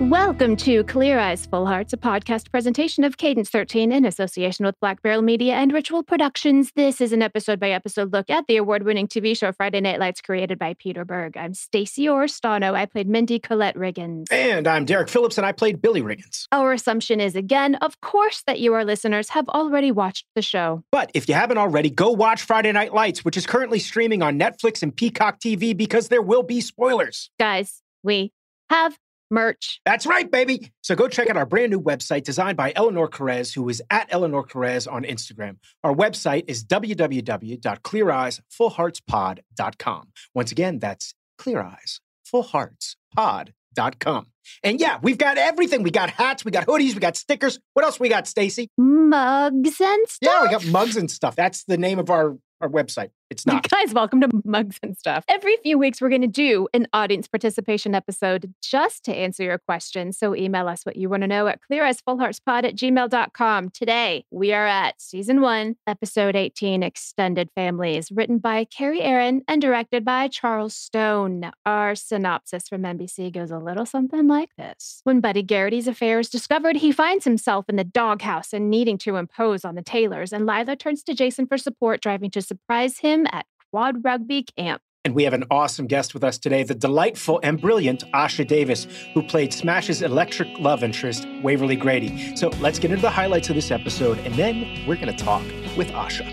Welcome to Clear Eyes Full Hearts, a podcast presentation of Cadence 13 in association with Black Barrel Media and Ritual Productions. This is an episode by episode look at the award winning TV show Friday Night Lights created by Peter Berg. I'm Stacey Oristano. I played Mindy Colette Riggins. And I'm Derek Phillips, and I played Billy Riggins. Our assumption is again, of course, that you, our listeners, have already watched the show. But if you haven't already, go watch Friday Night Lights, which is currently streaming on Netflix and Peacock TV because there will be spoilers. Guys, we have merch. That's right, baby. So go check out our brand new website designed by Eleanor Carez, who is at Eleanor Carez on Instagram. Our website is www.cleareyesfullheartspod.com. Once again, that's cleareyesfullheartspod.com. And yeah, we've got everything. We got hats, we got hoodies, we got stickers. What else we got, Stacy? Mugs and stuff. Yeah, we got mugs and stuff. That's the name of our our website. It's not. Guys, welcome to Mugs and Stuff. Every few weeks, we're going to do an audience participation episode just to answer your questions. So email us what you want to know at cleareyesfullheartspod at gmail.com. Today, we are at season one, episode 18, Extended Families, written by Kerry Ehrin and directed by Charles Stone. Our synopsis from NBC goes a little something like this When Buddy Garrity's affair is discovered, he finds himself in the doghouse and needing to impose on the Taylors, and Lila turns to Jason for support, driving to surprise him at Quad Rugby Camp. And we have an awesome guest with us today, the delightful and brilliant Asha Davis, who played Smash's electric love interest, Waverly Grady. So let's get into the highlights of this episode, and then we're going to talk with Asha.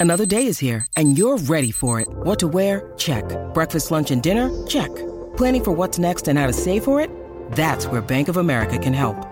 Another day is here, and you're ready for it. What to wear? Check. Breakfast, lunch, and dinner? Check. Planning for what's next and how to save for it? That's where Bank of America can help.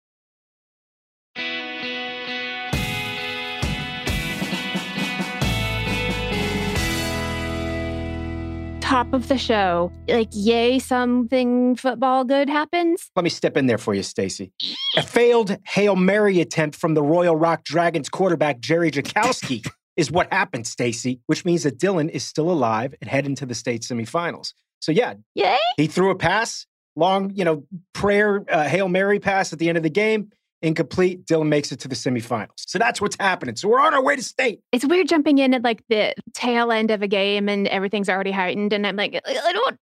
Top of the show, like, yay, something football good happens. Let me step in there for you, Stacy. A failed Hail Mary attempt from the Royal Rock Dragons quarterback Jerry Jakowski is what happened, Stacy, which means that Dillon is still alive and heading to the state semifinals. So yeah, Yay? he threw a pass, long, you know, prayer uh, Hail Mary pass at the end of the game. Incomplete. Dillon makes it to the semifinals. So that's what's happening. So we're on our way to state. It's weird jumping in at like the tail end of a game and everything's already heightened. And I'm like, I don't,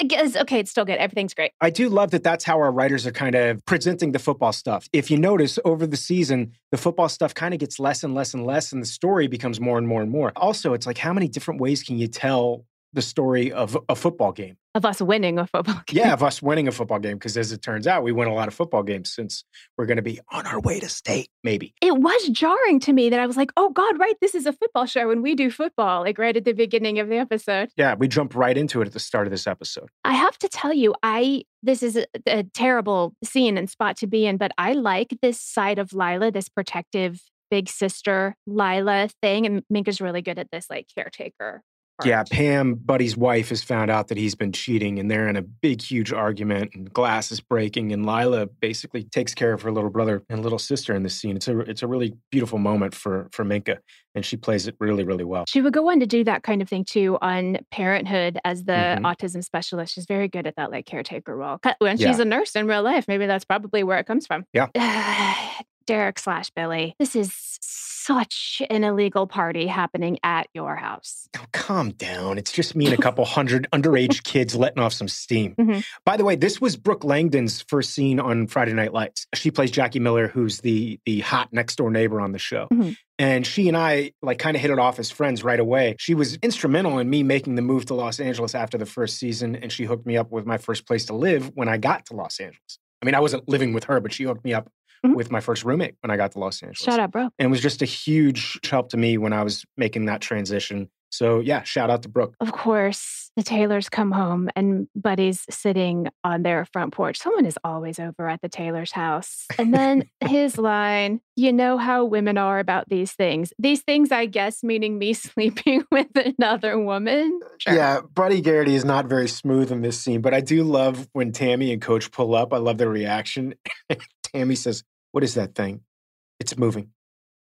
I guess, okay, it's still good. Everything's great. I do love that that's how our writers are kind of presenting the football stuff. If you notice over the season, the football stuff kind of gets less and less and less, and the story becomes more and more and more. Also, it's like, how many different ways can you tell the story of a football game? Of us winning a football game. Yeah, of us winning a football game. Because as it turns out, we win a lot of football games since we're going to be on our way to state, maybe. It was jarring to me that I was like, oh God, right, this is a football show and we do football, like right at the beginning of the episode. Yeah, we jumped right into it at the start of this episode. I have to tell you, I this is a, a terrible scene and spot to be in, but I like this side of Lila, this protective big sister Lila thing. And Minka's really good at this like caretaker. Yeah. Pam, Buddy's wife, has found out that he's been cheating, and they're in a big, huge argument, and glass is breaking. And Lila basically takes care of her little brother and little sister in this scene. It's a it's a really beautiful moment for for Minka, and she plays it really, really well. She would go on to do that kind of thing too on Parenthood as the Mhm. autism specialist. She's very good at that like caretaker role. When she's Yeah. a nurse in real life, maybe that's probably where it comes from. Yeah. Derek slash Billy, this is such an illegal party happening at your house. Oh, calm down. It's just me and a couple hundred underage kids letting off some steam. Mhm. By the way, this was Brooke Langton's first scene on Friday Night Lights. She plays Jackie Miller, who's the the hot next door neighbor on the show. Mhm. And she and I like kind of hit it off as friends right away. She was instrumental in me making the move to Los Angeles after the first season. And she hooked me up with my first place to live when I got to Los Angeles. I mean, I wasn't living with her, but she hooked me up Mhm. with my first roommate when I got to Los Angeles. Shout out, bro. And it was just a huge help to me when I was making that transition. So yeah, shout out to Brooke. Of course, the Taylors come home and Buddy's sitting on their front porch. Someone is always over at the Taylor's house. And then his line, you know how women are about these things. These things, I guess, meaning me sleeping with another woman. Sure. Yeah, Buddy Garrity is not very smooth in this scene, but I do love when Tammy and Coach pull up. I love their reaction. Tammy says, What is that thing? It's moving.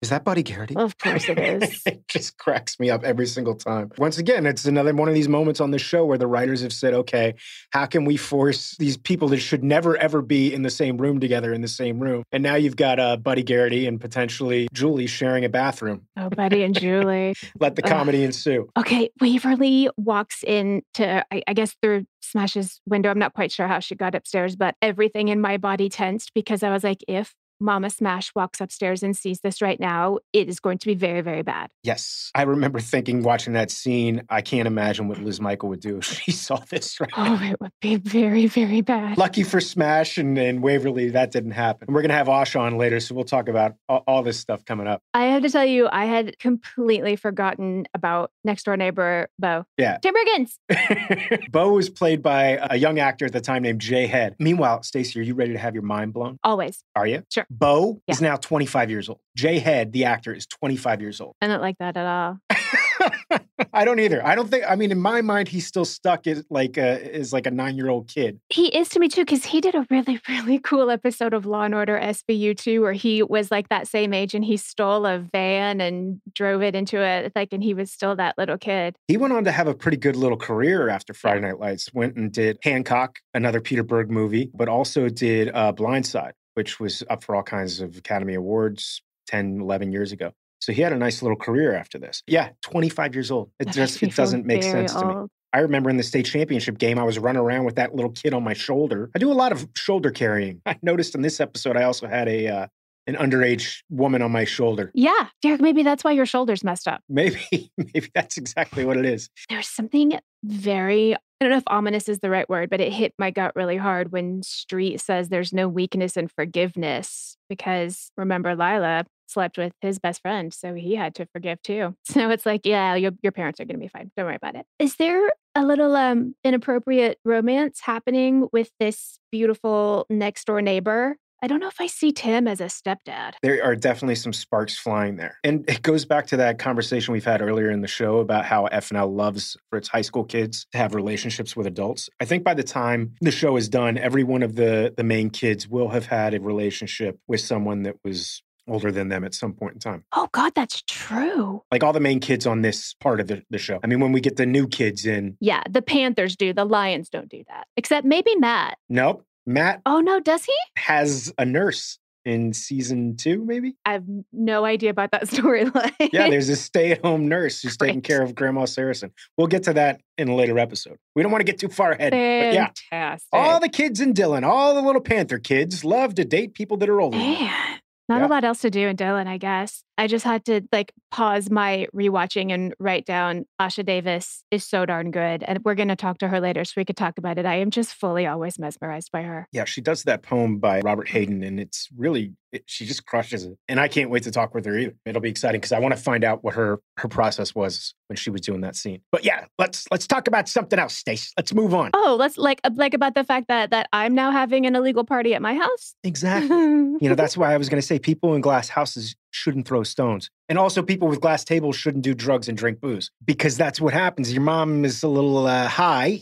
Is that Buddy Garrity? Of course it is. it just cracks me up every single time. Once again, it's another one of these moments on the show where the writers have said, okay, how can we force these people that should never, ever be in the same room together in the same room? And now you've got uh, Buddy Garrity and potentially Julie sharing a bathroom. Oh, Buddy and Julie. Let the comedy ensue. Okay, Waverly walks into, I, I guess, through Smash's window. I'm not quite sure how she got upstairs, but everything in my body tensed because I was like, if Mama Smash walks upstairs and sees this right now, it is going to be very, very bad. Yes. I remember thinking, watching that scene, I can't imagine what Liz Mikel would do if she saw this right oh, now. Oh, it would be very, very bad. Lucky for Smash and, and Waverly, that didn't happen. We're going to have Ash on later, so we'll talk about all, all this stuff coming up. I have to tell you, I had completely forgotten about next door neighbor Bo. Yeah. Tim Riggins. Bo was played by a young actor at the time named Jae Head. Meanwhile, Stacey, are you ready to have your mind blown? Always. Are you? Sure. Bo Yeah. is now 25 years old. Jae Head, the actor, is 25 years old. I don't like that at all. I don't either. I don't think. I mean, in my mind, he's still stuck as like a as like a nine year old kid. He is to me too, because he did a really, really cool episode of Law and Order SVU too, where he was like that same age and he stole a van and drove it into a like, and he was still that little kid. He went on to have a pretty good little career after Friday Night Lights. Went and did Hancock, another Peter Berg movie, but also did uh, Blindside, which was up for all kinds of Academy Awards 10, 11 years ago. So he had a nice little career after this. Yeah, 25 years old. It just it doesn't make sense to me. I remember in the state championship game, I was running around with that little kid on my shoulder. I do a lot of shoulder carrying. I noticed in this episode, I also had a uh, an underage woman on my shoulder. Yeah, Derek, maybe that's why your shoulder's messed up. Maybe, maybe that's exactly what it is. There's something very, I don't know if ominous is the right word, but it hit my gut really hard when Street says there's no weakness in forgiveness because remember, Lila slept with his best friend, so he had to forgive too. So it's like, yeah, your, your parents are going to be fine. Don't worry about it. Is there a little um inappropriate romance happening with this beautiful next door neighbor? I don't know if I see Tim as a stepdad. There are definitely some sparks flying there. And it goes back to that conversation we've had earlier in the show about how FNL loves for its high school kids to have relationships with adults. I think by the time the show is done, every one of the the main kids will have had a relationship with someone that was older than them at some point in time. Oh God, that's true. Like all the main kids on this part of the, the show. I mean, when we get the new kids in, Yeah, the Panthers do. The Lions don't do that. Except maybe Matt. nope. Matt Oh no, does he? has a nurse in season two, maybe? I have no idea about that storyline. Yeah, there's a stay at home nurse who's taking care of Grandma Saracen. We'll get to that in a later episode. We don't want to get too far ahead. But yeah, fantastic. all the kids in Dillon, all the little Panther kids love to date people that are older. Man, not Yeah. a lot else to do in Dillon, I guess. I just had to like pause my rewatching and write down Asha Davis is so darn good. And we're going to talk to her later so we could talk about it. I am just fully always mesmerized by her. Yeah, she does that poem by Robert Hayden, and it's really it, she just crushes it. And I can't wait to talk with her either. It'll be exciting because I want to find out what her her process was when she was doing that scene. But yeah, let's let's talk about something else, Stace. Let's move on. Oh, let's like like about the fact that that I'm now having an illegal party at my house. Exactly. You know, that's why I was going to say people in glass houses shouldn't throw stones. And also, people with glass tables shouldn't do drugs and drink booze because that's what happens. Your mom is a little uh, high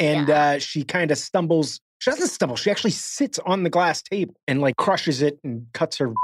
and uh, she kind of stumbles. She doesn't stumble. She actually sits on the glass table and like crushes it and cuts her.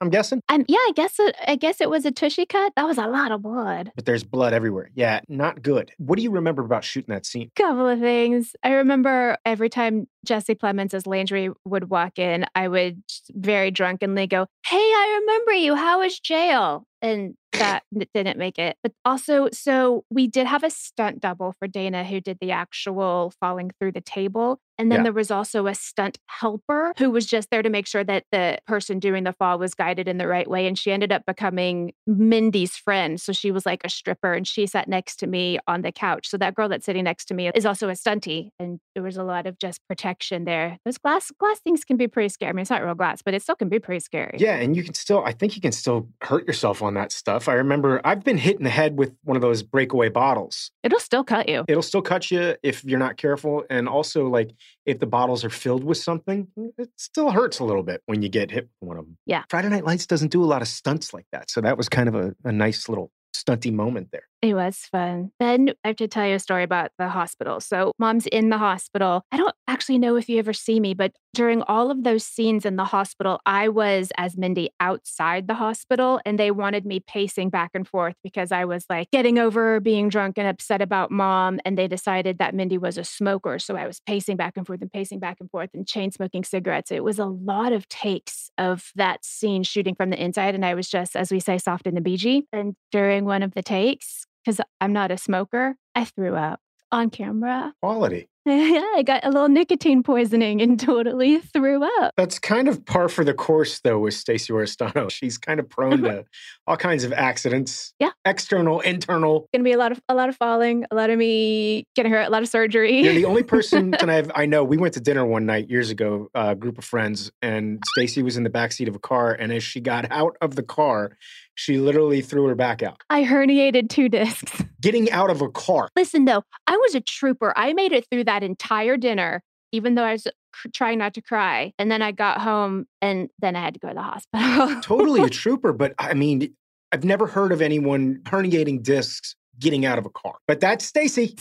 I'm guessing, Um, yeah, I guess it, I guess it was a tushy cut. That was a lot of blood. but there's blood everywhere. Yeah, not good. What do you remember about shooting that scene? Couple of things. I remember every time Jesse Plemons as Landry would walk in, I would very drunkenly go, "Hey, I remember you. How was jail?" And that didn't make it. But also, so we did have a stunt double for Dana who did the actual falling through the table. And then Yeah. there was also a stunt helper who was just there to make sure that the person doing the fall was guided in the right way. And she ended up becoming Mindy's friend. So she was like a stripper and she sat next to me on the couch. So that girl that's sitting next to me is also a stunty. And there was a lot of just protection there. Those glass glass things can be pretty scary. I mean, it's not real glass, but it still can be pretty scary. Yeah, and you can still, I think you can still hurt yourself on that stuff. I remember I've been hit in the head with one of those breakaway bottles. It'll still cut you. It'll still cut you if you're not careful. And also, like, if the bottles are filled with something, it still hurts a little bit when you get hit with one of them. Yeah. Friday Night Lights doesn't do a lot of stunts like that. So that was kind of a, a nice little stunty moment there. It was fun. Then I have to tell you a story about the hospital. So, mom's in the hospital. I don't actually know if you ever see me, but during all of those scenes in the hospital, I was as Mindy outside the hospital and they wanted me pacing back and forth because I was like getting over being drunk and upset about mom. And they decided that Mindy was a smoker. So I was pacing back and forth and pacing back and forth and chain smoking cigarettes. It was a lot of takes of that scene shooting from the inside. And I was just, as we say, soft in the BG. And during one of the takes, because I'm not a smoker, I threw up on camera. Quality. yeah, I got a little nicotine poisoning and totally threw up. That's kind of par for the course, though, with Stacey Oristano. She's kind of prone to all kinds of accidents. Yeah. External, internal. Gonna be a lot of a lot of falling, a lot of me getting hurt, a lot of surgery. You're the only person that I've, I know. We went to dinner one night years ago, a group of friends, and Stacy was in the back seat of a car. And as she got out of the car, she literally threw her back out. I herniated two discs. Getting out of a car. Listen though, I was a trooper. I made it through that entire dinner, even though I was uh, cr- trying not to cry. And then I got home and then I had to go to the hospital. Totally a trooper. But I mean, I've never heard of anyone herniating discs getting out of a car. But that's Stacy.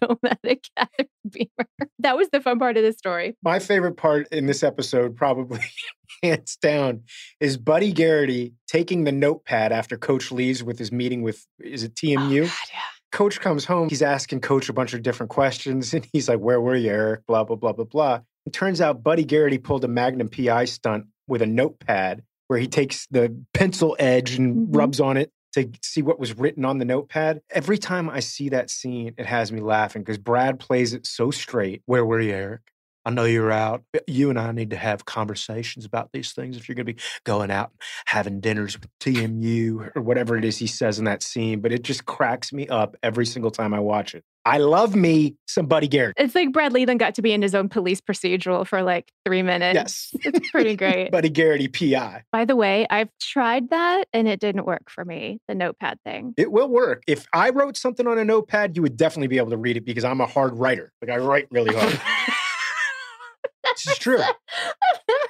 so mad at Beamer. That was the fun part of the story. My favorite part in this episode, probably hands down, is Buddy Garrity taking the notepad after Coach leaves with his meeting with, is it Oh, TMU? God, yeah. Coach comes home. He's asking Coach a bunch of different questions. And he's like, Where were you, Eric? Blah, blah, blah, blah, blah. It turns out Buddy Garrity pulled a Magnum PI stunt with a notepad where he takes the pencil edge and Mhm. rubs on it to see what was written on the notepad. Every time I see that scene, it has me laughing because Brad plays it so straight. Where were you, Eric? I know you're out. You and I need to have conversations about these things if you're going to be going out having dinners with TMU or whatever it is he says in that scene. But it just cracks me up every single time I watch it. I love me some Buddy Garrett. It's like Brad Leland got to be in his own police procedural for like three minutes. Yes. It's pretty great. Buddy Garrity PI. By the way, I've tried that and it didn't work for me, the notepad thing. It will work. If I wrote something on a notepad, you would definitely be able to read it because I'm a hard writer. Like I write really hard. this is true.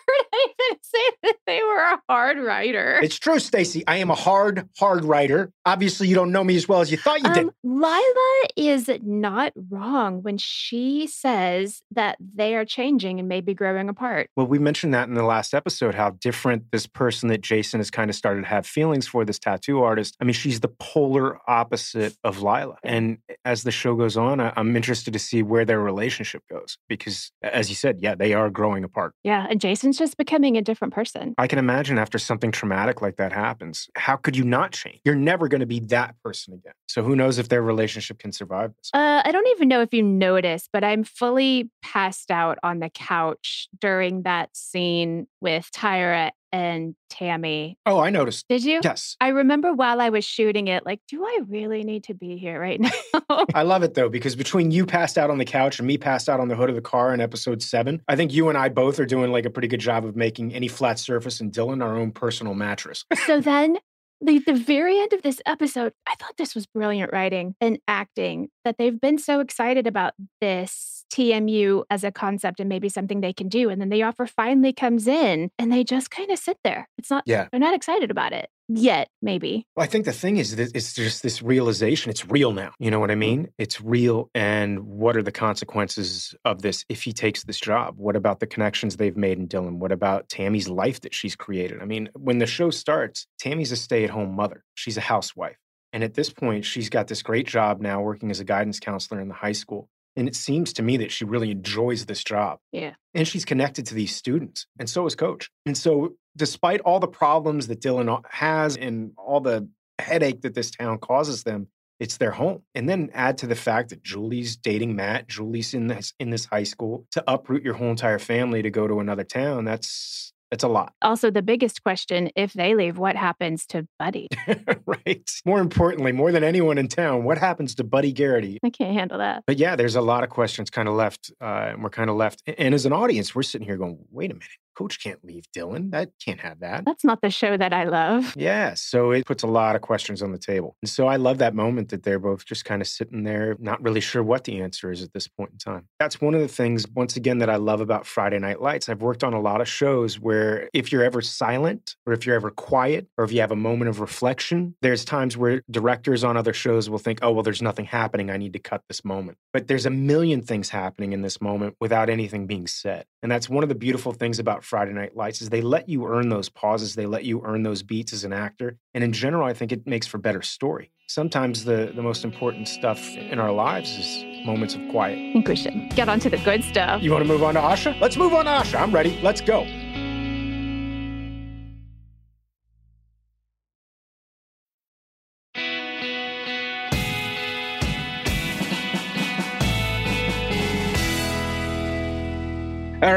say that they were a hard writer. It's true, Stacy. I am a hard, hard writer. Obviously, you don't know me as well as you thought you did. Um, Lila is not wrong when she says that they are changing and maybe growing apart. Well, we mentioned that in the last episode how different this person that Jason has kind of started to have feelings for, this tattoo artist. I mean, she's the polar opposite of Lila. And as the show goes on, I- I'm interested to see where their relationship goes because, as you said, yeah, they are growing apart. Yeah, and Jason's just becoming a different person. I can imagine after something traumatic like that happens, how could you not change? You're never going to be that person again. So who knows if their relationship can survive this? Uh, I don't even know if you noticed, but I'm fully passed out on the couch during that scene with Tyra and Tammy. Oh, I noticed. Did you? Yes. I remember while I was shooting it, like, do I really need to be here right now? I love it though, because between you passed out on the couch and me passed out on the hood of the car in episode seven, I think you and I both are doing like a pretty good job of making any flat surface and Dillon our own personal mattress. so then the, the very end of this episode, I thought this was brilliant writing and acting that they've been so excited about this TMU as a concept and maybe something they can do. And then the offer finally comes in and they just kind of sit there. It's not, Yeah. they're not excited about it yet, maybe. Well, I think the thing is that it's just this realization. It's real now. You know what I mm-hmm. mean? It's real. And what are the consequences of this if he takes this job? What about the connections they've made in Dillon? What about Tammy's life that she's created? I mean, when the show starts, Tammy's a stay at home mother, she's a housewife. And at this point, she's got this great job now working as a guidance counselor in the high school. And it seems to me that she really enjoys this job. Yeah. And she's connected to these students. And so is Coach. And so, despite all the problems that Dillon has and all the headache that this town causes them, it's their home. And then add to the fact that Julie's dating Matt, Julie's in this in this high school. To uproot your whole entire family to go to another town, that's it's a lot. Also, the biggest question if they leave, what happens to Buddy? right. More importantly, more than anyone in town, what happens to Buddy Garrity? I can't handle that. But yeah, there's a lot of questions kind of left. Uh, and we're kind of left. And as an audience, we're sitting here going, wait a minute. Coach can't leave Dillon. That can't have that. That's not the show that I love. Yeah. So it puts a lot of questions on the table. And so I love that moment that they're both just kind of sitting there, not really sure what the answer is at this point in time. That's one of the things, once again, that I love about Friday Night Lights. I've worked on a lot of shows where if you're ever silent or if you're ever quiet or if you have a moment of reflection, there's times where directors on other shows will think, oh, well, there's nothing happening. I need to cut this moment. But there's a million things happening in this moment without anything being said. And that's one of the beautiful things about Friday Night Lights is they let you earn those pauses, they let you earn those beats as an actor. And in general, I think it makes for better story. Sometimes the, the most important stuff in our lives is moments of quiet. I think we should get on to the good stuff. You want to move on to Asha? Let's move on to Asha. I'm ready. Let's go.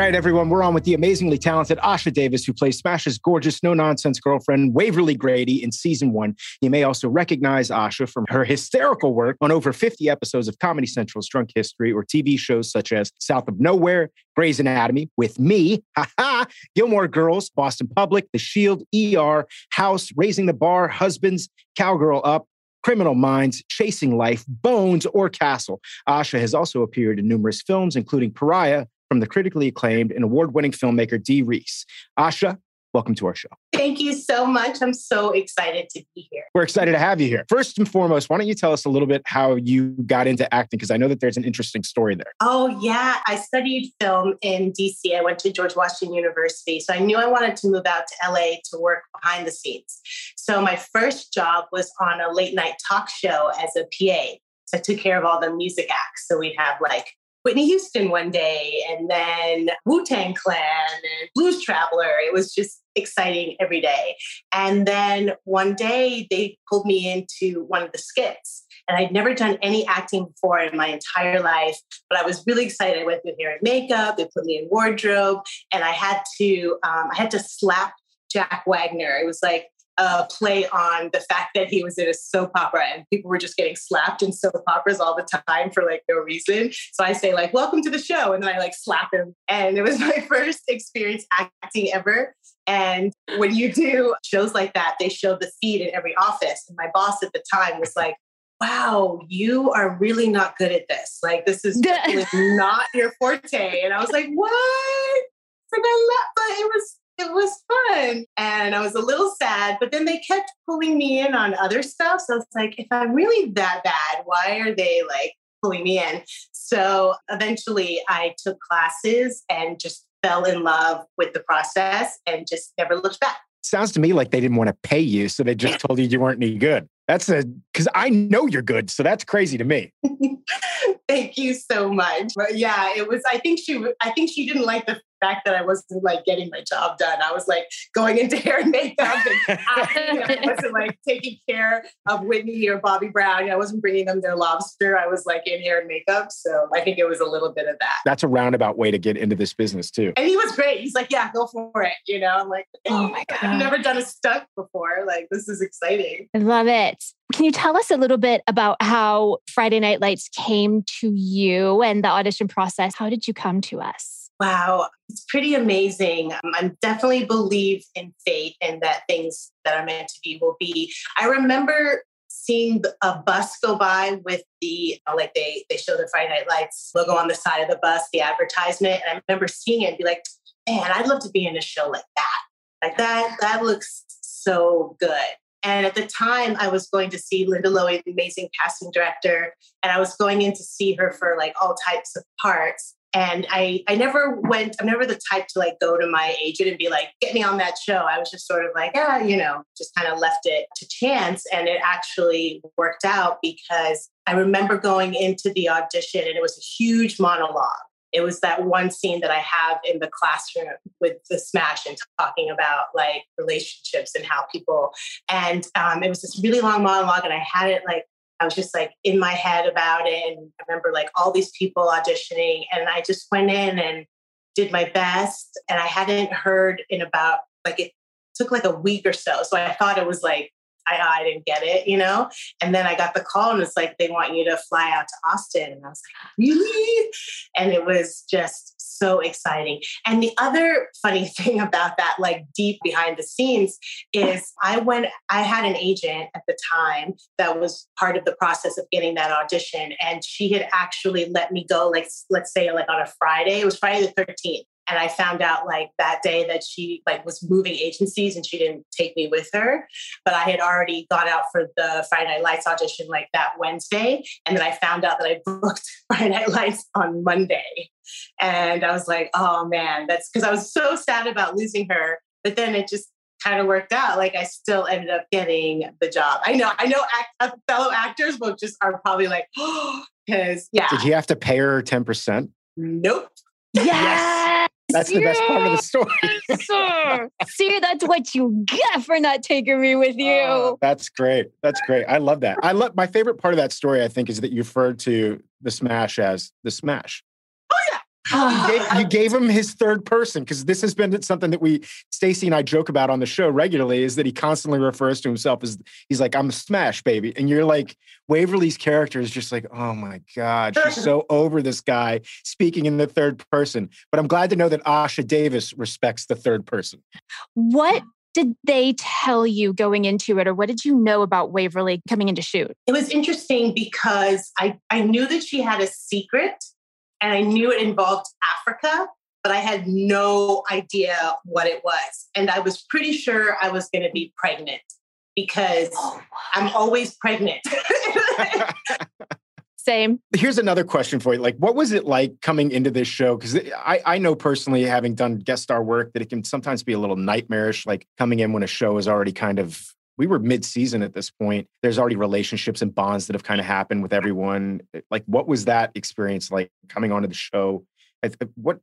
Right, everyone, we're on with the amazingly talented Asha Davis, who plays Smash's gorgeous, no nonsense girlfriend, Waverly Grady, in season one. You may also recognize Asha from her hysterical work on over 50 episodes of Comedy Central's Drunk History or TV shows such as South of Nowhere, Grey's Anatomy, with me, haha, Gilmore Girls, Boston Public, The Shield, ER, House, Raising the Bar, Husbands, Cowgirl Up, Criminal Minds, Chasing Life, Bones, or Castle. Asha has also appeared in numerous films, including Pariah, from the critically acclaimed and award winning filmmaker Dee Rees. Asha, welcome to our show. Thank you so much. I'm so excited to be here. We're excited to have you here. First and foremost, why don't you tell us a little bit how you got into acting? Because I know that there's an interesting story there. Oh, yeah. I studied film in DC. I went to George Washington University. So I knew I wanted to move out to LA to work behind the scenes. So my first job was on a late night talk show as a PA. So I took care of all the music acts. So we'd have like Whitney Houston one day, and then Wu Tang Clan and Blues Traveler. It was just exciting every day. And then one day they pulled me into one of the skits. And I'd never done any acting before in my entire life, but I was really excited. I went through hair and makeup. They put me in wardrobe, and I had to um, I had to slap Jack Wagner. It was like uh, play on the fact that he was in a soap opera and people were just getting slapped in soap operas all the time for like no reason. So I say like, welcome to the show. And then I like slap him. And it was my first experience acting ever. And when you do shows like that, they show the feed in every office. And my boss at the time was like, wow, you are really not good at this. Like, this is not your forte. And I was like, what? But I love, but it was it was fun. And I was a little sad, but then they kept pulling me in on other stuff. So I was like, if I'm really that bad, why are they like pulling me in? So eventually I took classes and just fell in love with the process and just never looked back. Sounds to me like they didn't want to pay you, so they just told you you weren't any good. That's a because I know you're good, so that's crazy to me. Thank you so much. But yeah, it was. I think she. I think she didn't like the fact that I wasn't like getting my job done. I was like going into hair and makeup and I wasn't like taking care of Whitney or Bobby Brown. I wasn't bringing them their lobster. I was like in hair and makeup. So I think it was a little bit of that. That's a roundabout way to get into this business too. And he was great. He's like, yeah, go for it. You know, I'm like, oh my God. I've never done a stunt before. Like, this is exciting. I love it. Can you tell us a little bit about how Friday Night Lights came to you and the audition process? How did you come to us? Wow, it's pretty amazing. Um, I definitely believe in fate and that things that are meant to be will be. I remember seeing a bus go by with the like they they show the Friday Night Lights logo on the side of the bus, the advertisement, and I remember seeing it and be like, man, I'd love to be in a show like that. Like that, that looks so good. And at the time, I was going to see Linda Lowy, the amazing casting director, and I was going in to see her for like all types of parts and I, I never went, I'm never the type to like go to my agent and be like, get me on that show. I was just sort of like, ah, you know, just kind of left it to chance. And it actually worked out because I remember going into the audition and it was a huge monologue. it was that one scene that I have in the classroom with the smash and talking about like relationships and how people, and um, it was this really long monologue, and I had it like I was just like in my head about it. And I remember like all these people auditioning, and I just went in and did my best. And I hadn't heard in about like it took like a week or so. So I thought it was like I, I didn't get it, you know? And then I got the call and it's like, they want you to fly out to Austin. And I was like, really? And it was just so exciting. And the other funny thing about that, like deep behind the scenes, is I went, I had an agent at the time that was part of the process of getting that audition. And she had actually let me go, like, let's say, like on a Friday, it was Friday the 13th and i found out like that day that she like was moving agencies and she didn't take me with her. But i had already gone out for the friday night lights audition like that wednesday. And then i found out that i booked friday night lights on monday. And i was like oh man that's because i was so sad about losing her. But then it just kind of worked out. Like i still ended up getting the job. I know i know act, uh, fellow actors will just are probably like oh because yeah. Did you have to pay her 10% nope. Yes. yes. That's the best part of the story. See, that's what you get for not taking me with you. Uh, that's great. That's great. I love that. I love my favorite part of that story, I think, is that you referred to the smash as the smash you, gave, you, gave, him his third person because this has been something that we Stacey and I joke about on the show regularly is that he constantly refers to himself as he's like I'm a smash baby and you're like Waverly's character is just like oh my god she's so over this guy speaking in the third person but I'm glad to know that Asha Davis respects the third person. What did they tell you going into it or what did you know about Waverly coming into shoot? It was interesting because I I knew that she had a secret and I knew it involved Africa, but I had no idea what it was. And I was pretty sure I was going to be pregnant because oh, wow. I'm always pregnant. Same. Here's another question for you. Like, what was it like coming into this show? Because I, I know personally, having done guest star work, that it can sometimes be a little nightmarish, like coming in when a show is already kind of we were mid-season at this point. There's already relationships and bonds that have kind of happened with everyone. Eh, like what was that experience like coming onto the show? What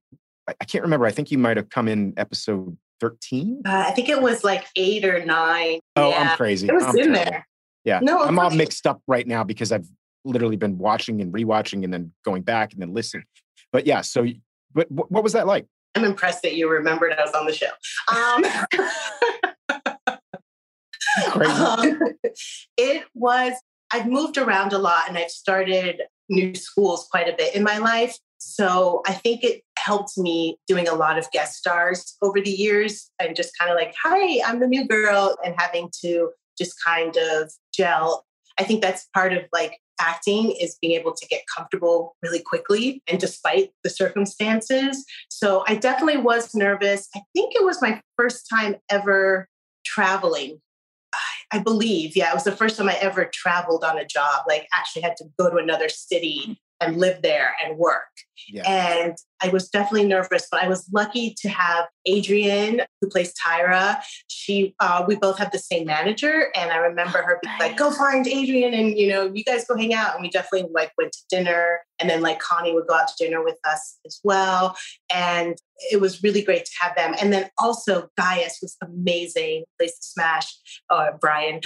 i can't remember. I think you might have come in episode 13 uh, i think it was like eight or nine. Oh yeah. i'm crazy. It was I'm in terrible. there. yeah. No i'm all mixed up right now because i've literally been watching and rewatching and then going back and then listening. But yeah so but what was that like? I'm impressed that you remembered i was on the show. Um, um, it was, I've moved around a lot and I've started new schools quite a bit in my life. So I think it helped me doing a lot of guest stars over the years and just kind of like, hi, I'm the new girl, and having to just kind of gel. I think that's part of like acting is being able to get comfortable really quickly and despite the circumstances. So I definitely was nervous. I think it was my first time ever traveling I believe, yeah, it was the first time I ever traveled on a job, like actually had to go to another city and live there and work. Yeah. And I was definitely nervous, but I was lucky to have Adrianne, who plays Tyra. She, uh, we both have the same manager, and I remember her being like, "Go find Adrianne, and you know, you guys go hang out." And we definitely like went to dinner, and then like Connie would go out to dinner with us as well, and it was really great to have them. And then also Gaius was amazing, place to smash. Uh, Brian, um,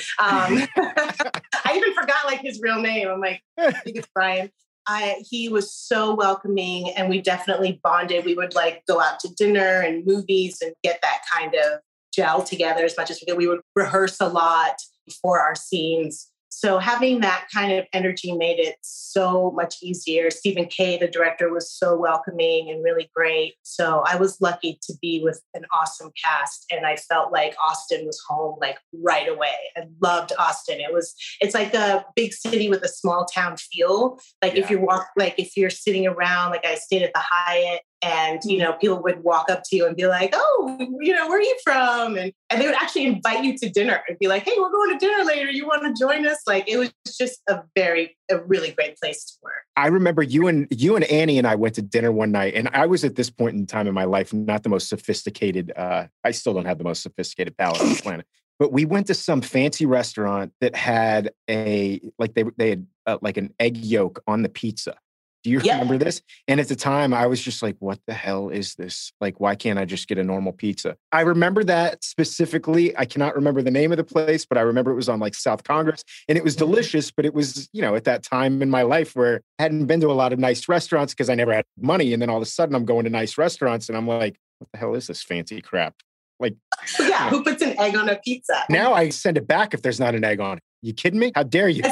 I even forgot like his real name. I'm like, I think it's Brian. I, he was so welcoming and we definitely bonded. We would like go out to dinner and movies and get that kind of gel together as much as we could. We would rehearse a lot for our scenes. So having that kind of energy made it so much easier. Stephen Kay, the director, was so welcoming and really great. So I was lucky to be with an awesome cast, and I felt like Austin was home like right away. I loved Austin. It was it's like a big city with a small town feel. Like yeah. if you walk, like if you're sitting around, like I stayed at the Hyatt and you know people would walk up to you and be like oh you know where are you from? And, and they would actually invite you to dinner and be like hey we're going to dinner later. You want to join us? Like it was just a very a really great place to work. I remember you and you and annie and i went to dinner one night and i was at this point in time in my life not the most sophisticated uh, i still don't have the most sophisticated palate on the planet but we went to some fancy restaurant that had a like they they had uh, like an egg yolk on the pizza Do you yep. remember this? And at the time, I was just like, what the hell is this? Like, why can't I just get a normal pizza? I remember that specifically. I cannot remember the name of the place, but I remember it was on like South Congress and it was mm-hmm. delicious. But it was, you know, at that time in my life where I hadn't been to a lot of nice restaurants because I never had money. And then all of a sudden, I'm going to nice restaurants and I'm like, what the hell is this fancy crap? Like, yeah, who puts an egg on a pizza? Now I send it back if there's not an egg on it. You kidding me? How dare you?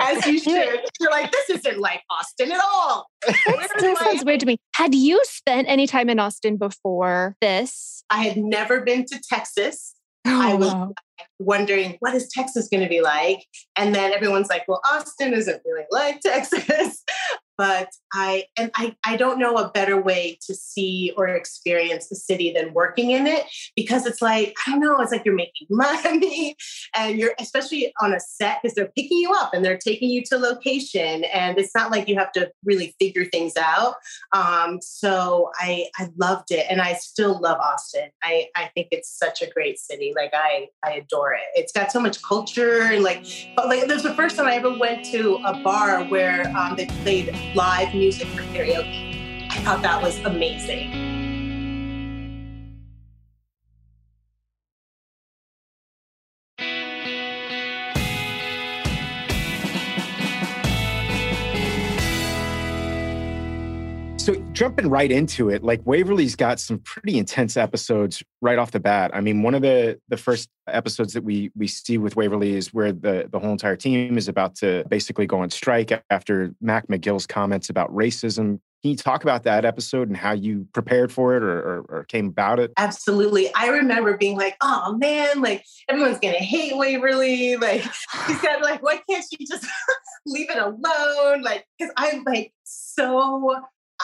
As, you should. You're like, this isn't like Austin at all. That sounds weird to me. Had you spent any time in Austin before this? I had never been to Texas. Oh, I was wow. wondering what is Texas going to be like, and then everyone's like, "Well, Austin isn't really like Texas." But I and I, I don't know a better way to see or experience the city than working in it because it's like I don't know it's like you're making money and you're especially on a set because they're picking you up and they're taking you to location and it's not like you have to really figure things out. Um, so I I loved it and I still love Austin. I I think it's such a great city. Like I I adore it. It's got so much culture and like but like there's the first time I ever went to a bar where um, they played live music for karaoke. I thought that was amazing. Jumping right into it, like Waverly's got some pretty intense episodes right off the bat. I mean, one of the the first episodes that we we see with Waverly is where the the whole entire team is about to basically go on strike after Mac McGill's comments about racism. Can you talk about that episode and how you prepared for it or, or, or, came about it? Absolutely. I remember being like, oh man, like everyone's going to hate Waverly. Like, he said, like, why can't she just leave it alone? Like, because I'm like so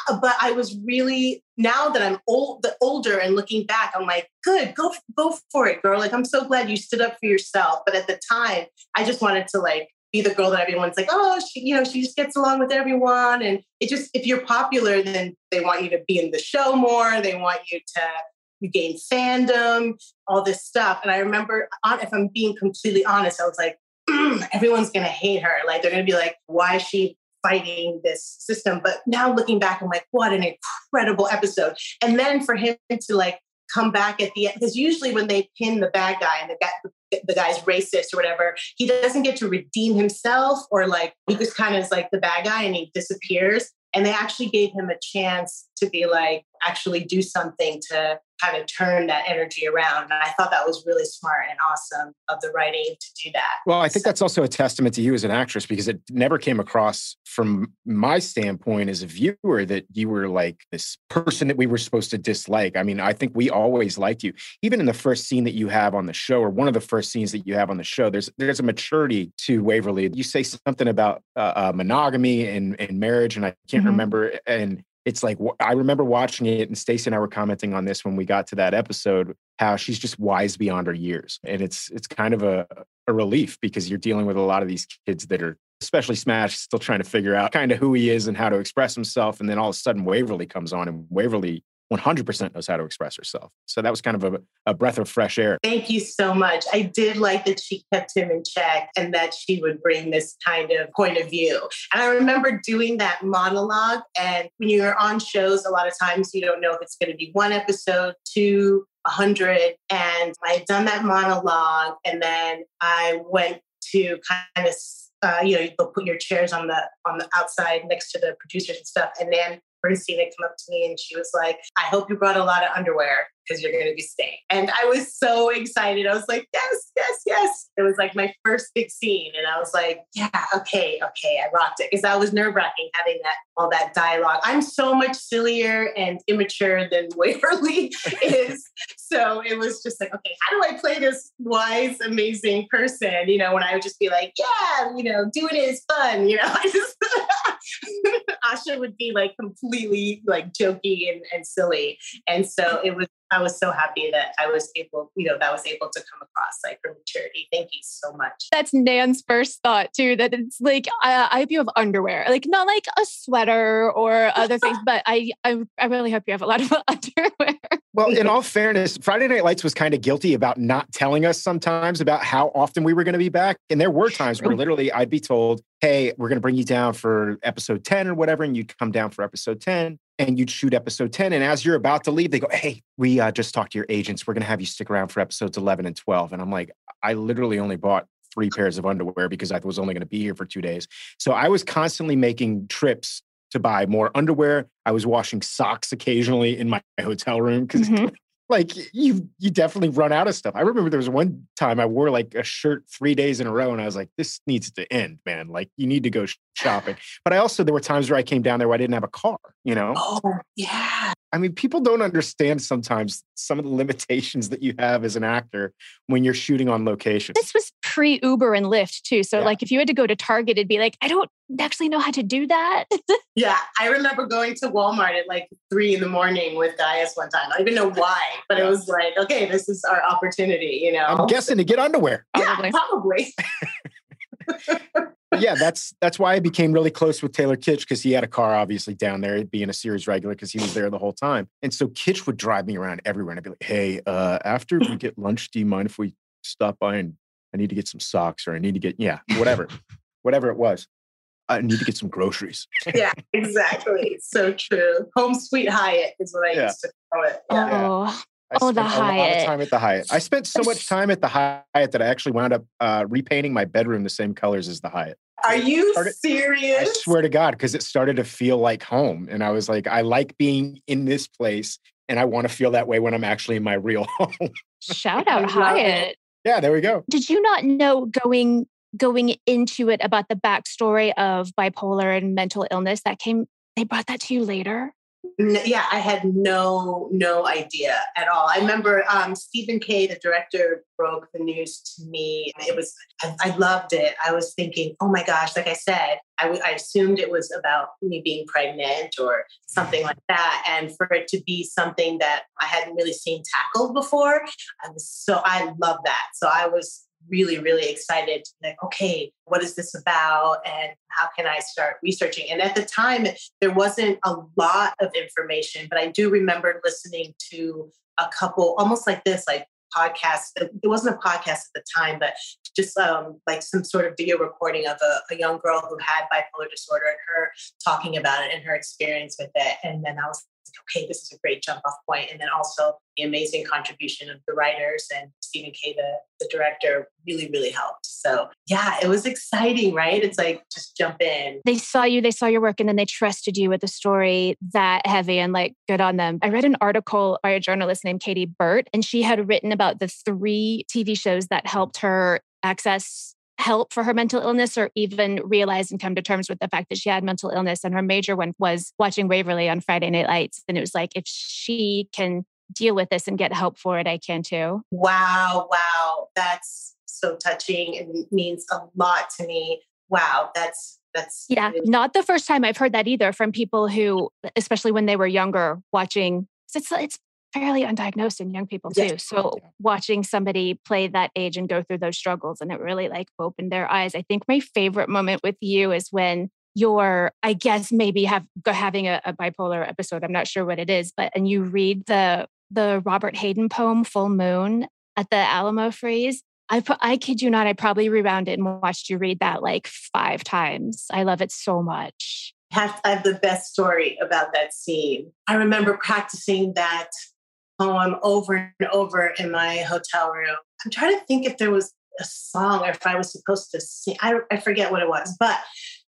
Uh, but I was really now that I'm old, the older and looking back, I'm like, good, go go for it, girl. Like I'm so glad you stood up for yourself. But at the time, I just wanted to like be the girl that everyone's like, oh, she, you know, she just gets along with everyone. And it just, if you're popular, then they want you to be in the show more. They want you to you gain fandom, all this stuff. And I remember, if I'm being completely honest, I was like, everyone's gonna hate her. Like they're gonna be like, why is she fighting this system. But now looking back, I'm like, what an incredible episode. And then for him to like come back at the end, because usually when they pin the bad guy and the guy, the guy's racist or whatever, he doesn't get to redeem himself or like he just kind of is like the bad guy and he disappears. And they actually gave him a chance to be like, actually do something to kind of turn that energy around. And I thought that was really smart and awesome of the writing to do that. Well, I think so. that's also a testament to you as an actress because it never came across from my standpoint as a viewer that you were like this person that we were supposed to dislike. I mean, I think we always liked you. Even in the first scene that you have on the show or one of the first scenes that you have on the show, there's there's a maturity to Waverly. You say something about uh, uh, monogamy and, and marriage and I can't mm-hmm. remember and it's like I remember watching it, and Stacey and I were commenting on this when we got to that episode. How she's just wise beyond her years, and it's it's kind of a a relief because you're dealing with a lot of these kids that are, especially Smash, still trying to figure out kind of who he is and how to express himself, and then all of a sudden Waverly comes on, and Waverly 100% knows how to express herself. So that was kind of a, a, breath of fresh air. Thank you so much. I did like that she kept him in check and that she would bring this kind of point of view. And I remember doing that monologue. And when you're on shows, a lot of times you don't know if it's going to be one episode, two, a hundred. And I had done that monologue. And then I went to kind of uh, you know, you will put your chairs on the on the outside next to the producers and stuff. And then Bernstein had come up to me and she was like, I hope you brought a lot of underwear because you're going to be staying. And I was so excited. I was like, yes, yes, yes. It was like my first big scene. And I was like, yeah, okay, okay, I rocked it. Because I was nerve wracking having that, all that dialogue. I'm so much sillier and immature than Waverly is. so it was just like, okay, how do I play this wise, amazing person? You know, when I would just be like, yeah, you know, doing it is fun. You know, I just, Asha would be like completely like jokey and, and silly. And so it was I was so happy that I was able, you know, that was able to come across like her maturity. Thank you so much. That's Nan's first thought too. That it's like I, I hope you have underwear, like not like a sweater or other things, but I, I I really hope you have a lot of underwear. Well, in all fairness, Friday Night Lights was kind of guilty about not telling us sometimes about how often we were going to be back. And there were times where literally I'd be told, hey, we're going to bring you down for episode 10 or whatever. And you'd come down for episode 10 and you'd shoot episode 10. And as you're about to leave, they go, hey, we uh, just talked to your agents. We're going to have you stick around for episodes 11 and 12. And I'm like, I literally only bought three pairs of underwear because I was only going to be here for two days. So I was constantly making trips to buy more underwear. I was washing socks occasionally in my hotel room because mm-hmm. like you you definitely run out of stuff. I remember there was one time I wore like a shirt 3 days in a row and I was like this needs to end, man. Like you need to go shopping. But I also there were times where I came down there where I didn't have a car, you know? Oh, yeah. I mean, people don't understand sometimes some of the limitations that you have as an actor when you're shooting on location. This was pre Uber and Lyft too. So, yeah. like, if you had to go to Target, it'd be like, I don't actually know how to do that. yeah. I remember going to Walmart at like three in the morning with Dias one time. I don't even know why, but it was like, okay, this is our opportunity, you know? I'm guessing to get underwear. Yeah, probably. yeah, that's that's why I became really close with Taylor Kitsch because he had a car obviously down there, being a series regular because he was there the whole time. And so Kitsch would drive me around everywhere, and I'd be like, "Hey, uh, after we get lunch, do you mind if we stop by and I need to get some socks or I need to get yeah, whatever, whatever it was. I need to get some groceries." yeah, exactly. So true. Home sweet Hyatt is what I yeah. used to call it. Yeah. Oh. I oh, the Hyatt. A lot of time at the Hyatt. I spent so much time at the Hyatt that I actually wound up uh, repainting my bedroom the same colors as the Hyatt. Are you started, serious? I swear to God, because it started to feel like home. And I was like, I like being in this place and I want to feel that way when I'm actually in my real home. Shout out Hyatt. Yeah, there we go. Did you not know going going into it about the backstory of bipolar and mental illness that came they brought that to you later? Yeah, I had no no idea at all. I remember um, Stephen Kay, the director, broke the news to me. It was I, I loved it. I was thinking, oh my gosh! Like I said, I, w- I assumed it was about me being pregnant or something like that, and for it to be something that I hadn't really seen tackled before, I was so I love that. So I was really, really excited. Like, okay, what is this about? And how can I start researching? And at the time, there wasn't a lot of information, but I do remember listening to a couple almost like this, like podcast. It wasn't a podcast at the time, but just um, like some sort of video recording of a, a, young girl who had bipolar disorder and her talking about it and her experience with it. And then I was okay, this is a great jump off point. And then also the amazing contribution of the writers and Stephen Kay, the, the director, really, really helped. So yeah, it was exciting, right? It's like just jump in. They saw you, they saw your work, and then they trusted you with a story that heavy and like good on them. I read an article by a journalist named Katie Burt, and she had written about the three TV shows that helped her access help for her mental illness or even realize and come to terms with the fact that she had mental illness. And her major one was watching Waverly on Friday Night Lights. And it was like, if she can deal with this and get help for it, I can too. Wow, wow. That's so touching and means a lot to me. Wow, that's that's yeah, really- not the first time I've heard that either from people who, especially when they were younger, watching. It's it's fairly undiagnosed in young people too. Yes. So watching somebody play that age and go through those struggles and it really like opened their eyes. I think my favorite moment with you is when you're, I guess maybe have having a, a bipolar episode. I'm not sure what it is, but and you read the the Robert Hayden poem Full Moon at the Alamo Freeze. I I kid you not, I probably rewound it and watched you read that like five times. I love it so much. I have the best story about that scene. I remember practicing that poem over and over in my hotel room. I'm trying to think if there was a song or if I was supposed to sing. I, I forget what it was, but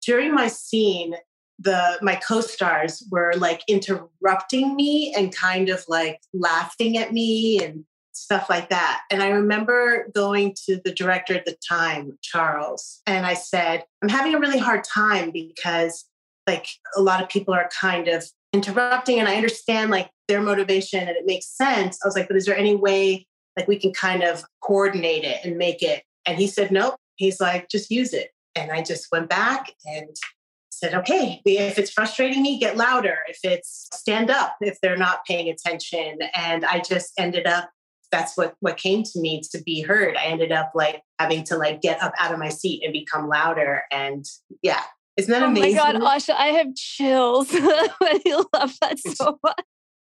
during my scene, the my co-stars were like interrupting me and kind of like laughing at me and stuff like that. And I remember going to the director at the time, Charles, and I said, I'm having a really hard time because like a lot of people are kind of interrupting and I understand like their motivation and it makes sense. I was like, but is there any way like we can kind of coordinate it and make it? And he said, nope. He's like, just use it. And I just went back and said, okay, if it's frustrating me, get louder. If it's stand up, if they're not paying attention. And I just ended up, that's what, what came to me to be heard. I ended up like having to like get up out of my seat and become louder. And yeah, isn't that oh amazing? Oh my God, Aasha, I have chills. I love that so much.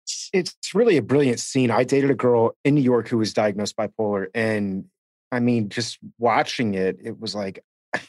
it's it's really a brilliant scene. I dated a girl in New York who was diagnosed bipolar, and I mean, just watching it, it was like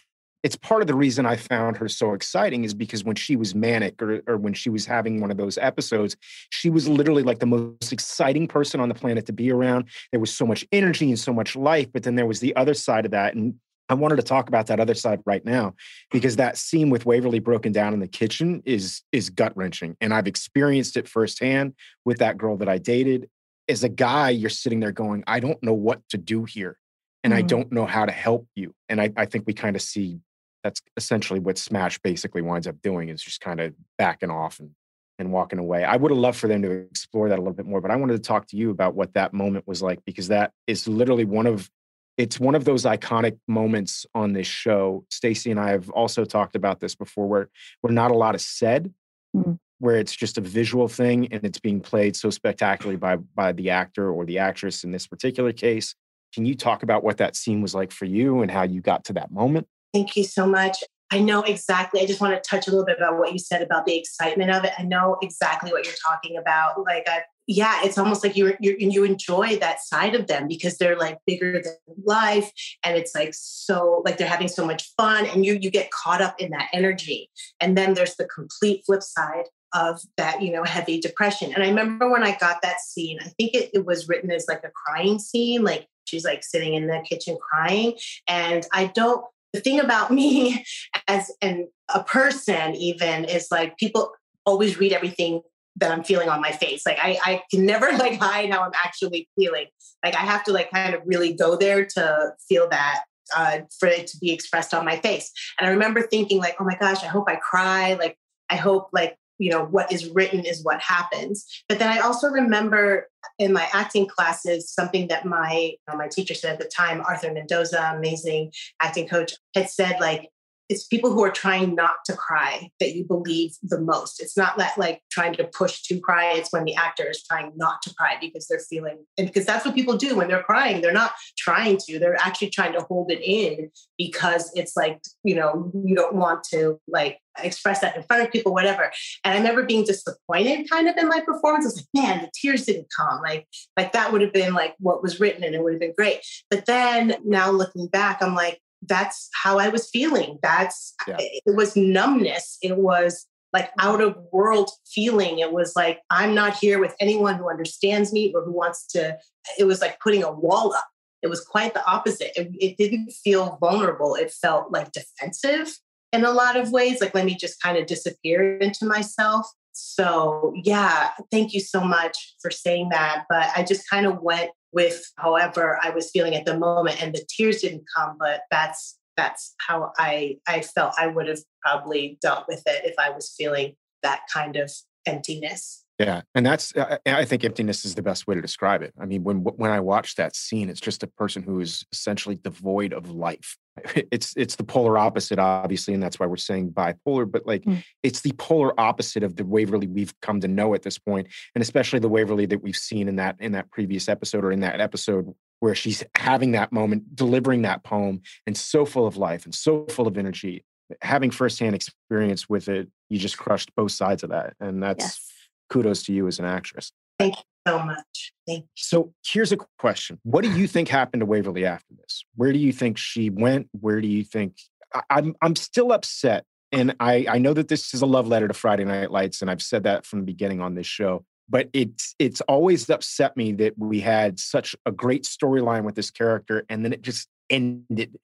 it's part of the reason I found her so exciting is because when she was manic or, or when she was having one of those episodes, she was literally like the most exciting person on the planet to be around. There was so much energy and so much life, but then there was the other side of that. And I wanted to talk about that other side right now because that scene with Waverly broken down in the kitchen is is gut wrenching, and I've experienced it firsthand with that girl that I dated. As a guy, you're sitting there going, "I don't know what to do here, and mm-hmm. I don't know how to help you." And I, I think we kind of see that's essentially what Smash basically winds up doing is just kind of backing off and and walking away. I would have loved for them to explore that a little bit more, but I wanted to talk to you about what that moment was like because that is literally one of it's one of those iconic moments on this show. Stacey and I have also talked about this before where where not a lot is said, mm-hmm. where it's just a visual thing and it's being played so spectacularly by by the actor or the actress in this particular case. Can you talk about what that scene was like for you and how you got to that moment? Thank you so much. I know exactly. I just want to touch a little bit about what you said about the excitement of it. I know exactly what you're talking about. Like, I, yeah, it's almost like you you you enjoy that side of them because they're like bigger than life, and it's like so like they're having so much fun, and you you get caught up in that energy. And then there's the complete flip side of that, you know, heavy depression. And I remember when I got that scene, I think it, it was written as like a crying scene, like she's like sitting in the kitchen crying, and I don't the thing about me as an, a person even is like people always read everything that I'm feeling on my face. Like I, I can never like hide how I'm actually feeling. Like I have to like kind of really go there to feel that uh, for it to be expressed on my face. And I remember thinking like, oh my gosh, I hope I cry. Like I hope like you know what is written is what happens but then i also remember in my acting classes something that my you know, my teacher said at the time arthur mendoza amazing acting coach had said like it's people who are trying not to cry that you believe the most. It's not that like trying to push to cry. It's when the actor is trying not to cry because they're feeling, and because that's what people do when they're crying. They're not trying to, they're actually trying to hold it in because it's like, you know, you don't want to like express that in front of people, whatever. And I remember being disappointed kind of in my performance. I was like, man, the tears didn't come. Like, like that would have been like what was written and it would have been great. But then now looking back, I'm like, that's how I was feeling. That's yeah. it was numbness. It was like mm-hmm. out of world feeling. It was like I'm not here with anyone who understands me or who wants to. It was like putting a wall up. It was quite the opposite. It, it didn't feel vulnerable. It felt like defensive in a lot of ways. Like let me just kind of disappear into myself. So yeah, thank you so much for saying that. But I just kind of went with however I was feeling at the moment. And the tears didn't come, but that's that's how I I felt I would have probably dealt with it if I was feeling that kind of emptiness. Yeah, and that's I think emptiness is the best way to describe it. I mean, when when I watch that scene, it's just a person who is essentially devoid of life. It's it's the polar opposite, obviously, and that's why we're saying bipolar. But like, mm. it's the polar opposite of the Waverly we've come to know at this point, and especially the Waverly that we've seen in that in that previous episode or in that episode where she's having that moment, delivering that poem, and so full of life and so full of energy. Having firsthand experience with it, you just crushed both sides of that, and that's. Yes kudos to you as an actress. Thank you so much. Thank you. So here's a question. What do you think happened to Waverly after this? Where do you think she went? Where do you think I, I'm I'm still upset. And I, I know that this is a love letter to Friday Night Lights, and I've said that from the beginning on this show. But it's it's always upset me that we had such a great storyline with this character, and then it just ended.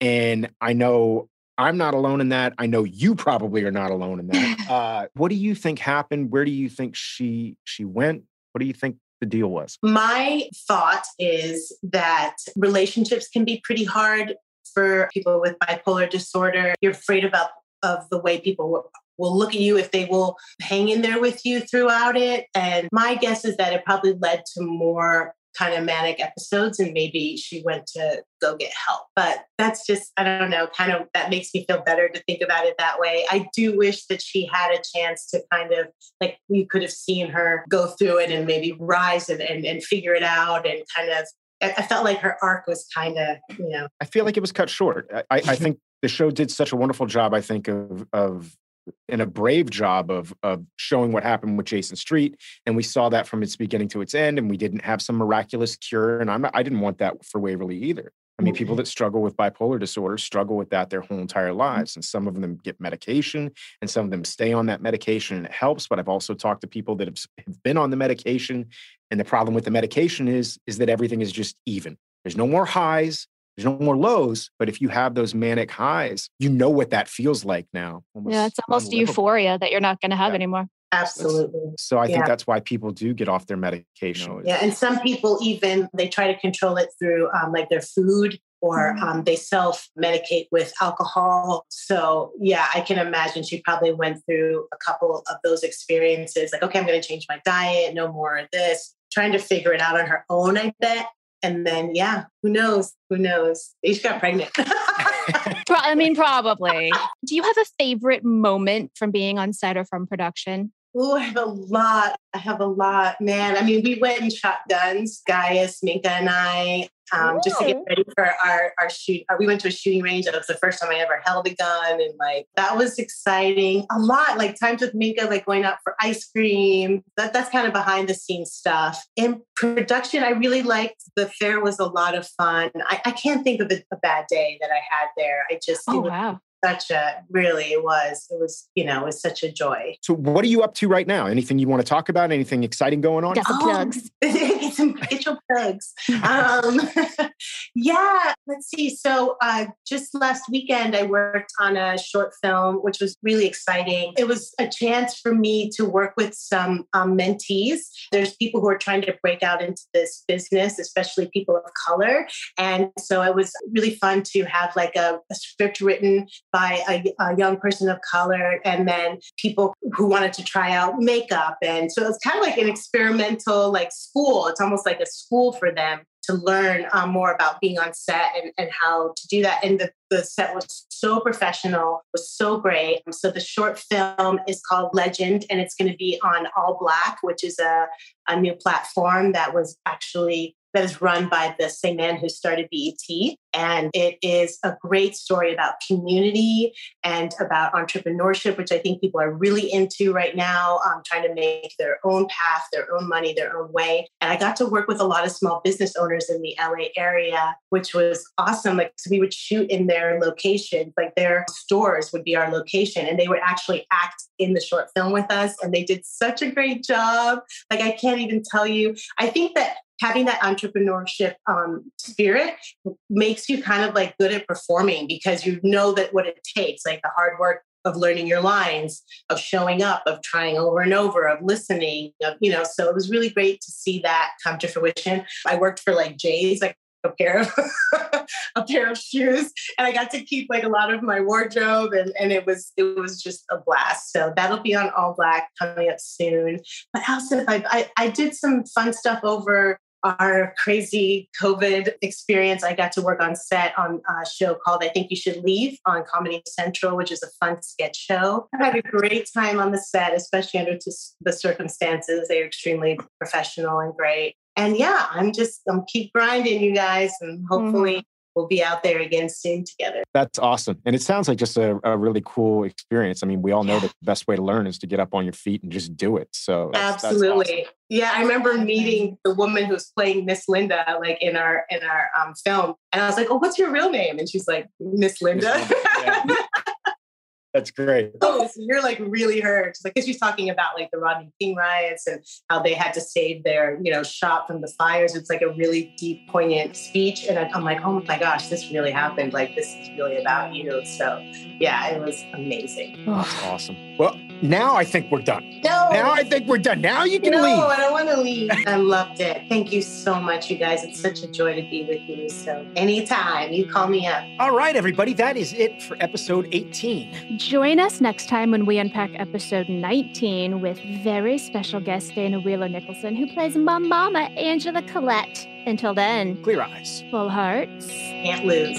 And I know I'm not alone in that. I know you probably are not alone in that. Uh, what do you think happened? Where do you think she she went? What do you think the deal was? My thought is that relationships can be pretty hard for people with bipolar disorder. You're afraid about of the way people will, will look at you if they will hang in there with you throughout it. And my guess is that it probably led to more kind of manic episodes and maybe she went to go get help. But that's just, I don't know, kind of that makes me feel better to think about it that way. I do wish that she had a chance to kind of like we could have seen her go through it and maybe rise and, and, and figure it out and kind of I felt like her arc was kind of, you know. I feel like it was cut short. I, I think the show did such a wonderful job, I think, of of and a brave job of of showing what happened with Jason Street, and we saw that from its beginning to its end, and we didn't have some miraculous cure, and I'm I didn't want that for Waverly either. I mean, people mm-hmm. that struggle with bipolar disorder struggle with that their whole entire mm-hmm. lives. And some of them get medication and some of them stay on that medication and it helps. But I've also talked to people that have been on the medication. And the problem with the medication is, is that everything is just even. There's no more highs, there's no more lows. But if you have those manic highs, you know what that feels like now. Almost yeah, it's almost euphoria that you're not going to have yeah. anymore. Absolutely. So I think that's why people do get off their medication. Yeah, and some people even they try to control it through um, like their food or mm-hmm. um, they self medicate with alcohol. So, yeah, I can imagine she probably went through a couple of those experiences like, okay, I'm going to change my diet, no more of this, trying to figure it out on her own, I bet. And then, yeah, who knows? Who knows? She got pregnant. I mean, probably. Do you have a favorite moment from being on set or from production? Oh, I have a lot. I have a lot, man. I mean, we went and shot guns, Gaius, Minka, and I, um, just to get ready for our our shoot. Uh, we went to a shooting range. That was the first time I ever held a gun, and like that was exciting. A lot, like times with Minka, like going out for ice cream. That that's kind of behind the scenes stuff. In production, I really liked the fair. Was a lot of fun. I, I can't think of a, a, bad day that I had there. I just oh wow such a really it was it was you know it was such a joy. So what are you up to right now? Anything you want to talk about? Anything exciting going on? Got some oh, plugs. get some get your plugs. Um, yeah let's see. So uh, just last weekend i worked on a short film which was really exciting. It was a chance for me to work with some um, mentees. There's people who are trying to break out into this business especially people of color. And so it was really fun to have like a, a script written by a, a, young person of color and then people who wanted to try out makeup. And so it's kind of like an experimental like school. It's almost like a school for them to learn um, more about being on set and, and how to do that. And the, the set was so professional was so great. So the short film is called legend and it's going to be on ALLBLK which is a, a new platform that was actually that is run by the same man who started BET. And it is a great story about community and about entrepreneurship, which I think people are really into right now, um, trying to make their own path, their own money, their own way. And I got to work with a lot of small business owners in the LA area, which was awesome. Like, so we would shoot in their locations, like their stores would be our location, and they would actually act in the short film with us. And they did such a great job. Like, I can't even tell you. I think that having that entrepreneurship um, spirit makes you kind of like good at performing because you know that what it takes, like the hard work of learning your lines, of showing up, of trying over and over, of listening, of, you know, so it was really great to see that come to fruition. I worked for like Jay's, like a pair of a pair of shoes and I got to keep like a lot of my wardrobe and, and it was it was just a blast. So that'll be on ALLBLK coming up soon. But also I, I, I did some fun stuff over our crazy COVID experience, I got to work on set on a show called I Think You Should Leave on Comedy Central, which is a fun sketch show. I had a great time on the set, especially under the circumstances. They are extremely professional and great. And yeah, I'm just, I'm keep grinding, you guys, and hopefully mm-hmm we'll be out there again soon together. That's awesome. And it sounds like just a, a really cool experience. I mean, we all know that the best way to learn is to get up on your feet and just do it. So that's, absolutely. That's awesome. Yeah, I remember meeting the woman who's playing Miss Linda, like in our in our um, film, and I was like, "Oh, what's your real name?" And she's like, "Miss Linda." Miss Linda. Yeah. That's great. Oh, so you're like really hurt. Like, because she's talking about like the Rodney King riots and how they had to save their, you know, shop from the fires. It's like a really deep, poignant speech. And I'm like, oh my gosh, this really happened. Like, this is really about you. So, yeah, it was amazing. That's awesome. Well, now I think we're done. No. Now I think we're done. Now you can no, leave. No, I don't want to leave. I loved it. Thank you so much, you guys. It's such a joy to be with you. So anytime you call me up. All right, everybody. That is it for episode 18. Join us next time when we unpack episode 19 with very special guest Dana Wheeler Nicholson, who plays my mama, Angela Collette. Until then, clear eyes, full hearts, can't lose.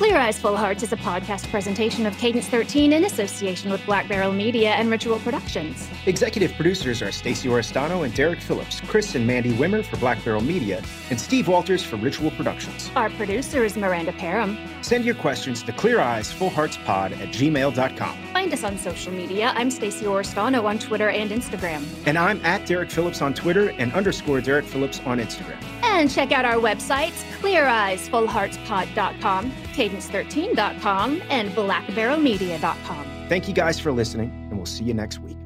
Clear Eyes Full Hearts is a podcast presentation of Cadence 13 in association with Black Barrel Media and Ritual Productions. Executive producers are Stacey Oristano and Derek Phillips, Chris and Mandy Wimmer for Black Barrel Media, and Steve Walters for Ritual Productions. Our producer is Miranda Parham. Send your questions to Clear Eyes Full Hearts Pod at gmail.com. Find us on social media. I'm Stacey Oristano on Twitter and Instagram. And I'm at Derek Phillips on Twitter and underscore Derek Phillips on Instagram. And check out our websites, cleareyesfullheartspod.com, cadence13.com, and blackbarrelmedia.com. Thank you guys for listening, and we'll see you next week.